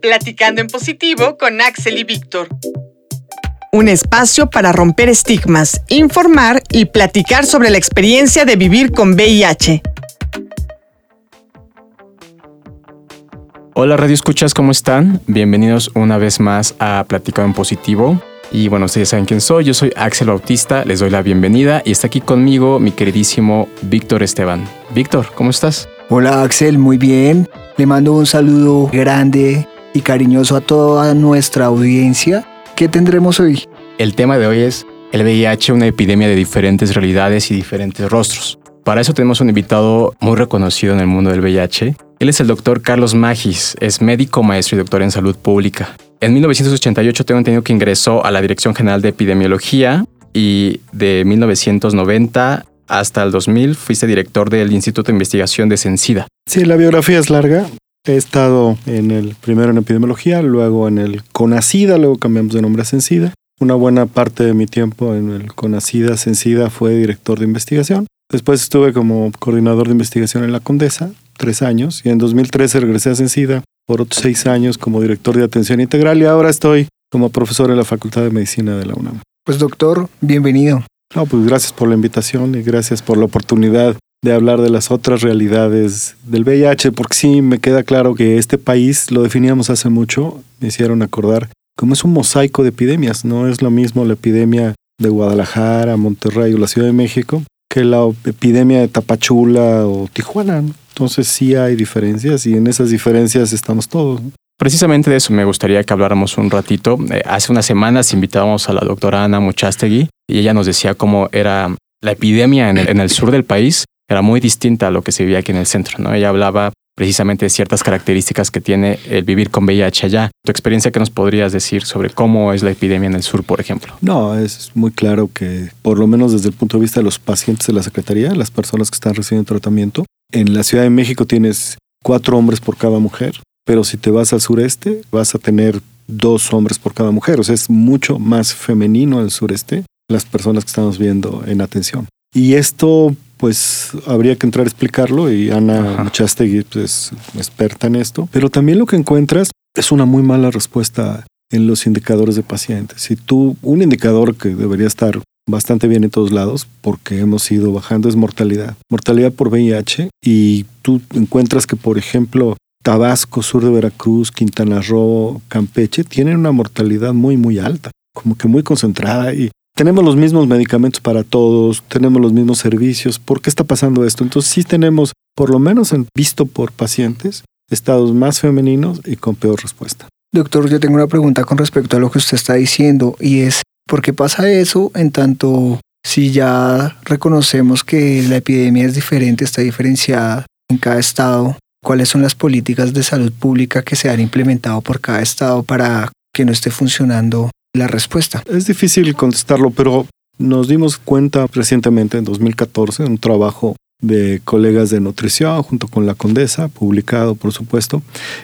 Platicando en positivo con Axel y Víctor. Un espacio para romper estigmas, informar y platicar sobre la experiencia de vivir con VIH. Hola Radio Escuchas, ¿cómo están? Bienvenidos una vez más a Platicando en Positivo. Y bueno, ustedes saben quién soy, yo soy Axel Bautista, les doy la bienvenida y está aquí conmigo mi queridísimo Víctor Esteban. Víctor, ¿cómo estás? Hola Axel, muy bien. Le mando un saludo grande y cariñoso a toda nuestra audiencia. ¿Qué tendremos hoy? El tema de hoy es el VIH, una epidemia de diferentes realidades y diferentes rostros. Para eso tenemos un invitado muy reconocido en el mundo del VIH. Él es el doctor Carlos Magis, es médico, maestro y doctor en salud pública. En 1988 tengo entendido que ingresó a la Dirección General de Epidemiología y de 1990 hasta el 2000 fuiste director del Instituto de Investigación de Sencida. Sí, la biografía es larga. He estado en el primero en epidemiología, luego en el CONACIDA, luego cambiamos de nombre a Sencida. Una buena parte de mi tiempo en el CONACIDA Sencida fue director de investigación. Después estuve como coordinador de investigación en la Condesa, tres años, y en 2013 regresé a Sencida por otros seis años como director de atención integral y ahora estoy como profesor en la Facultad de Medicina de la UNAM. Pues doctor, bienvenido. No, pues gracias por la invitación y gracias por la oportunidad de hablar de las otras realidades del VIH, porque sí me queda claro que este país lo definíamos hace mucho, me hicieron acordar, como es un mosaico de epidemias, no es lo mismo la epidemia de Guadalajara, Monterrey o la Ciudad de México que la epidemia de Tapachula o Tijuana. Entonces sí hay diferencias y en esas diferencias estamos todos. Precisamente de eso me gustaría que habláramos un ratito. Eh, hace unas semanas invitábamos a la doctora Ana Muchastegui y ella nos decía cómo era la epidemia en el, en el, sur del país, era muy distinta a lo que se vivía aquí en el centro. ¿no? Ella hablaba precisamente de ciertas características que tiene el vivir con VIH allá. ¿Tu experiencia qué nos podrías decir sobre cómo es la epidemia en el sur, por ejemplo? No, es muy claro que por lo menos desde el punto de vista de los pacientes de la Secretaría, las personas que están recibiendo tratamiento, en la Ciudad de México tienes cuatro hombres por cada mujer, pero si te vas al sureste vas a tener dos hombres por cada mujer, o sea, es mucho más femenino el sureste las personas que estamos viendo en atención. Y esto pues habría que entrar a explicarlo y Ana Muchastegui pues, es experta en esto. Pero también lo que encuentras es una muy mala respuesta en los indicadores de pacientes. Si tú, un indicador que debería estar bastante bien en todos lados, porque hemos ido bajando, es mortalidad. Mortalidad por VIH y tú encuentras que, por ejemplo, Tabasco, sur de Veracruz, Quintana Roo, Campeche, tienen una mortalidad muy, muy alta, como que muy concentrada y tenemos los mismos medicamentos para todos, tenemos los mismos servicios. ¿Por qué está pasando esto? Entonces sí tenemos, por lo menos en, visto por pacientes, estados más femeninos y con peor respuesta. Doctor, yo tengo una pregunta con respecto a lo que usted está diciendo y es, ¿por qué pasa eso en tanto si ya reconocemos que la epidemia es diferente, está diferenciada en cada estado? ¿Cuáles son las políticas de salud pública que se han implementado por cada estado para que no esté funcionando la respuesta? Es difícil contestarlo, pero nos dimos cuenta recientemente, en 2014, en un trabajo de colegas de nutrición junto con la condesa, publicado por supuesto,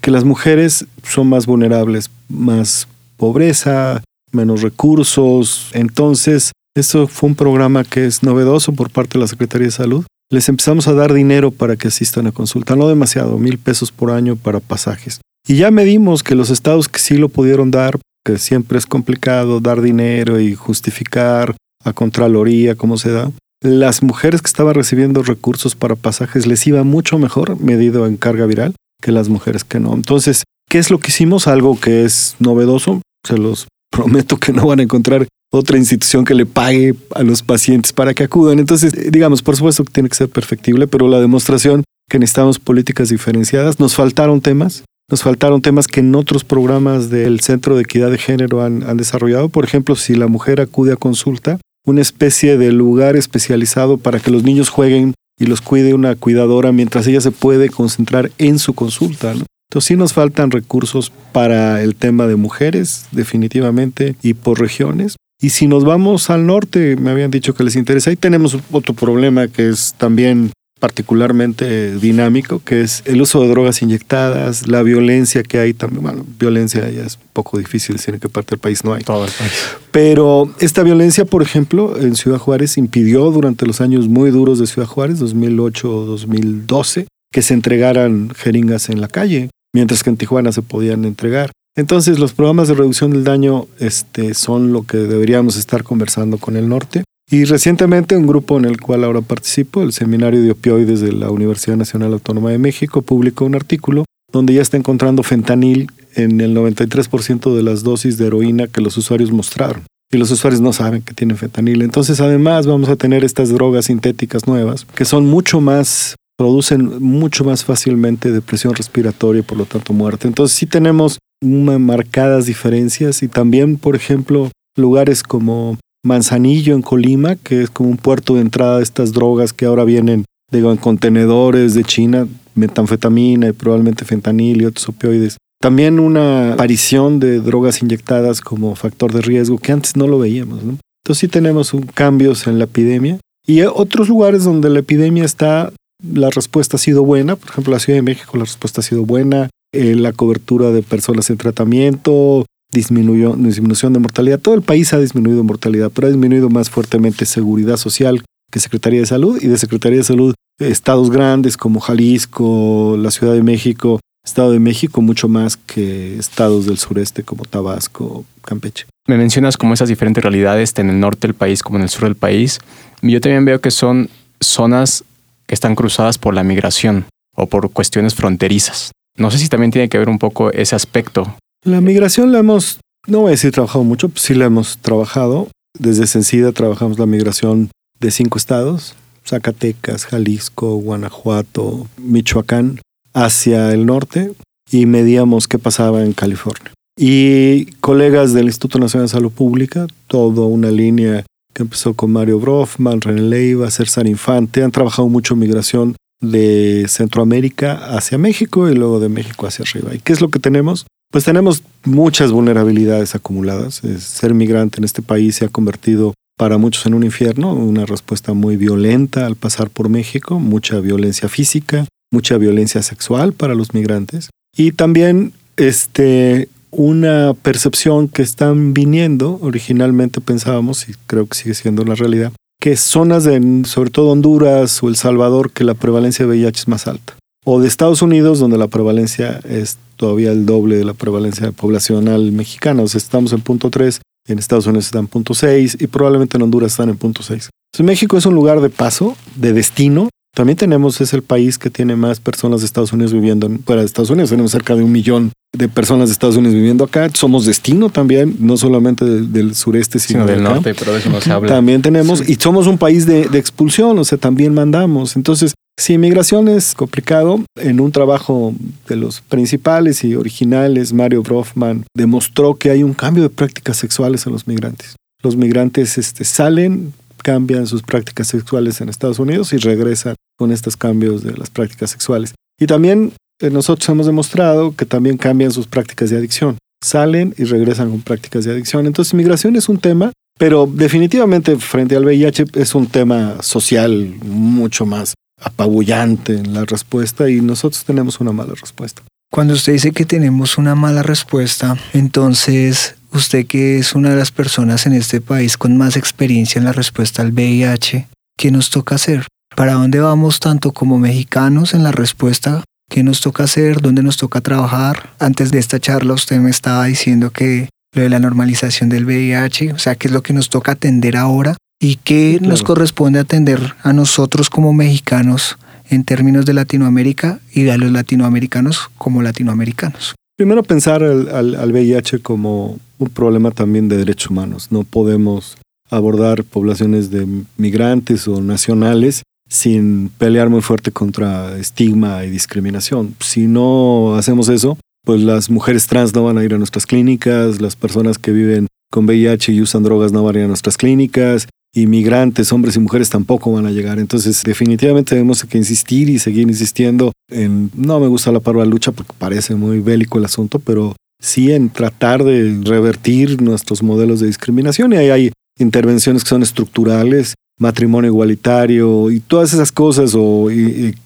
que las mujeres son más vulnerables, más pobreza, menos recursos. Entonces, eso fue un programa que es novedoso por parte de la Secretaría de Salud. Les empezamos a dar dinero para que asistan a consulta, no demasiado, mil pesos por año para pasajes. Y ya medimos que los estados que sí lo pudieron dar que siempre es complicado dar dinero y justificar a Contraloría cómo se da. Las mujeres que estaban recibiendo recursos para pasajes les iba mucho mejor medido en carga viral que las mujeres que no. Entonces, ¿qué es lo que hicimos? Algo que es novedoso. Se los prometo que no van a encontrar otra institución que le pague a los pacientes para que acudan. Entonces, digamos, por supuesto que tiene que ser perfectible, pero la demostración que necesitamos políticas diferenciadas, nos faltaron temas, nos faltaron temas que en otros programas del Centro de Equidad de Género han, desarrollado. Por ejemplo, si la mujer acude a consulta, una especie de lugar especializado para que los niños jueguen y los cuide una cuidadora mientras ella se puede concentrar en su consulta. Entonces sí nos faltan recursos para el tema de mujeres, definitivamente, y por regiones. Y si nos vamos al norte, me habían dicho que les interesa, ahí tenemos otro problema que es también particularmente dinámico, que es el uso de drogas inyectadas, la violencia que hay también. Bueno, violencia ya es un poco difícil decir en qué parte del país no hay. Todo el país. Pero esta violencia, por ejemplo, en Ciudad Juárez impidió durante los años muy duros de Ciudad Juárez, 2008 o 2012, que se entregaran jeringas en la calle. mientras que en Tijuana se podían entregar. Entonces los programas de reducción del daño este, son lo que deberíamos estar conversando con el norte. Y recientemente un grupo en el cual ahora participo, el Seminario de Opioides de la Universidad Nacional Autónoma de México, publicó un artículo donde ya está encontrando fentanil en el 93% de las dosis de heroína que los usuarios mostraron. Y los usuarios no saben que tienen fentanil. Entonces además vamos a tener estas drogas sintéticas nuevas que son mucho más producen mucho más fácilmente depresión respiratoria y por lo tanto muerte. Entonces sí tenemos marcadas diferencias y también, por ejemplo, lugares como Manzanillo en Colima, que es como un puerto de entrada de estas drogas que ahora vienen digo, en contenedores de China, metanfetamina y probablemente fentanil y otros opioides. También una aparición de drogas inyectadas como factor de riesgo que antes no lo veíamos. Entonces sí tenemos un, cambios en la epidemia. Y otros lugares donde la epidemia está, la respuesta ha sido buena. Por ejemplo, la Ciudad de México la respuesta ha sido buena. Eh, la cobertura de personas en tratamiento, disminuyó, disminución de mortalidad. Todo el país ha disminuido mortalidad, pero ha disminuido más fuertemente seguridad social que Secretaría de Salud y de Secretaría de Salud estados grandes como Jalisco, la Ciudad de México, Estado de México mucho más que estados del sureste como Tabasco, Campeche. Me mencionas como esas diferentes realidades en el norte del país como en el sur del país. Yo también veo que son zonas que están cruzadas por la migración o por cuestiones fronterizas. No sé si también tiene que ver un poco ese aspecto. La migración la hemos, no voy a decir trabajado mucho, pues sí la hemos trabajado. Desde Sencida trabajamos la migración de cinco estados, Zacatecas, Jalisco, Guanajuato, Michoacán, hacia el norte y medíamos qué pasaba en California. Y colegas del Instituto Nacional de Salud Pública, toda una línea que empezó con Mario Brofman, René Leiva, César Infante, han trabajado mucho en migración de Centroamérica hacia México y luego de México hacia arriba. ¿Y qué es lo que tenemos? Pues tenemos muchas vulnerabilidades acumuladas. Ser migrante en este país se ha convertido para muchos en un infierno, una respuesta muy violenta al pasar por México, mucha violencia física, mucha violencia sexual para los migrantes y también este una percepción que están viniendo, originalmente pensábamos, y creo que sigue siendo la realidad, que zonas de, sobre todo Honduras o El Salvador, que la prevalencia de VIH es más alta. O de Estados Unidos, donde la prevalencia es todavía el doble de la prevalencia poblacional mexicana. O sea, estamos en punto 3, en Estados Unidos están en punto 6 y probablemente en Honduras están en punto 6. Entonces, México es un lugar de paso, de destino. También tenemos, es el país que tiene más personas de Estados Unidos viviendo fuera de Estados Unidos. Tenemos cerca de un millón de personas de Estados Unidos viviendo acá. Somos destino también, no solamente del, sureste, sino, del norte, pero de eso no se habla. También tenemos, y somos un país de, de, expulsión, o sea, también mandamos. Entonces, si inmigración es complicado, en un trabajo de los principales y originales, Mario Brofman demostró que hay un cambio de prácticas sexuales en los migrantes. Los migrantes este, salen, cambian sus prácticas sexuales en Estados Unidos y regresan con estos cambios de las prácticas sexuales. Y también eh, nosotros hemos demostrado que también cambian sus prácticas de adicción. Salen y regresan con prácticas de adicción. Entonces, migración es un tema, pero definitivamente frente al VIH es un tema social mucho más apabullante en la respuesta y nosotros tenemos una mala respuesta. Cuando usted dice que tenemos una mala respuesta, entonces usted que es una de las personas en este país con más experiencia en la respuesta al VIH, ¿qué nos toca hacer? ¿Para dónde vamos tanto como mexicanos en la respuesta? ¿Qué nos toca hacer? ¿Dónde nos toca trabajar? Antes de esta charla usted me estaba diciendo que lo de la normalización del VIH, o sea, ¿qué es lo que nos toca atender ahora? ¿Y qué nos corresponde atender a nosotros como mexicanos en términos de Latinoamérica y a los latinoamericanos como latinoamericanos? Primero pensar al, al, VIH como un problema también de derechos humanos. No podemos abordar poblaciones de migrantes o nacionales sin pelear muy fuerte contra estigma y discriminación. Si no hacemos eso, pues las mujeres trans no van a ir a nuestras clínicas, las personas que viven con VIH y usan drogas no van a ir a nuestras clínicas, inmigrantes, hombres y mujeres tampoco van a llegar. Entonces, definitivamente tenemos que insistir y seguir insistiendo en, no me gusta la palabra lucha porque parece muy bélico el asunto, pero sí en tratar de revertir nuestros modelos de discriminación. Y ahí hay intervenciones que son estructurales, matrimonio igualitario y todas esas cosas, o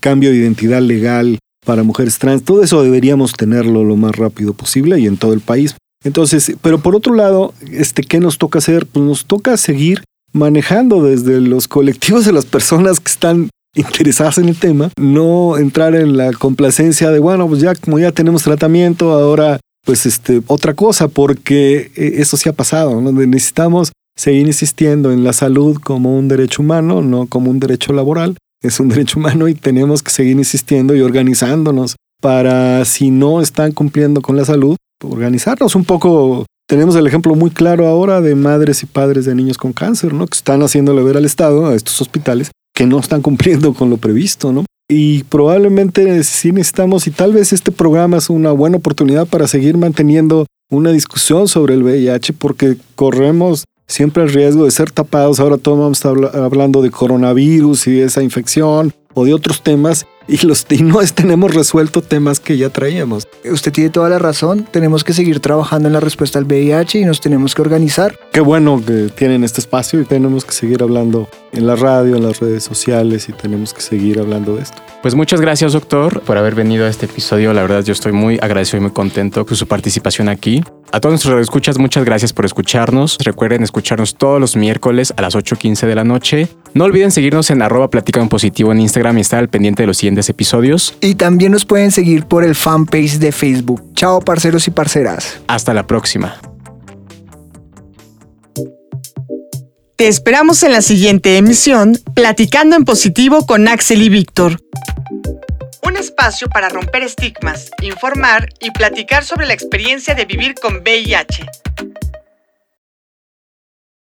cambio de identidad legal para mujeres trans, todo eso deberíamos tenerlo lo más rápido posible y en todo el país. Entonces, pero por otro lado, este, ¿qué nos toca hacer? Pues nos toca seguir manejando desde los colectivos de las personas que están interesadas en el tema, no entrar en la complacencia de, bueno, pues ya como ya tenemos tratamiento, ahora pues este, otra cosa, porque eh, eso sí ha pasado, ¿no? necesitamos seguir insistiendo en la salud como un derecho humano, no como un derecho laboral, es un derecho humano y tenemos que seguir insistiendo y organizándonos para, si no están cumpliendo con la salud, organizarnos un poco. Tenemos el ejemplo muy claro ahora de madres y padres de niños con cáncer, ¿no? Que están haciéndole ver al Estado, a estos hospitales, que no están cumpliendo con lo previsto, ¿no? Y probablemente sí necesitamos, y tal vez este programa es una buena oportunidad para seguir manteniendo una discusión sobre el VIH, porque corremos siempre el riesgo de ser tapados. Ahora todos vamos a estar hablando de coronavirus y de esa infección o de otros temas y, los, y no tenemos resuelto temas que ya traíamos. Usted tiene toda la razón, tenemos que seguir trabajando en la respuesta al VIH y nos tenemos que organizar. Qué bueno que tienen este espacio y tenemos que seguir hablando en la radio, en las redes sociales y tenemos que seguir hablando de esto. Pues muchas gracias doctor por haber venido a este episodio, la verdad yo estoy muy agradecido y muy contento con su participación aquí. A todos nuestros escuchas, muchas gracias por escucharnos. Recuerden escucharnos todos los miércoles a las 8.15 de la noche. No olviden seguirnos en arroba platica en positivo en Instagram y estar al pendiente de los siguientes episodios. Y también nos pueden seguir por el fanpage de Facebook. Chao, parceros y parceras. Hasta la próxima. Te esperamos en la siguiente emisión, Platicando en Positivo con Axel y Víctor. Un espacio para romper estigmas, informar y platicar sobre la experiencia de vivir con VIH.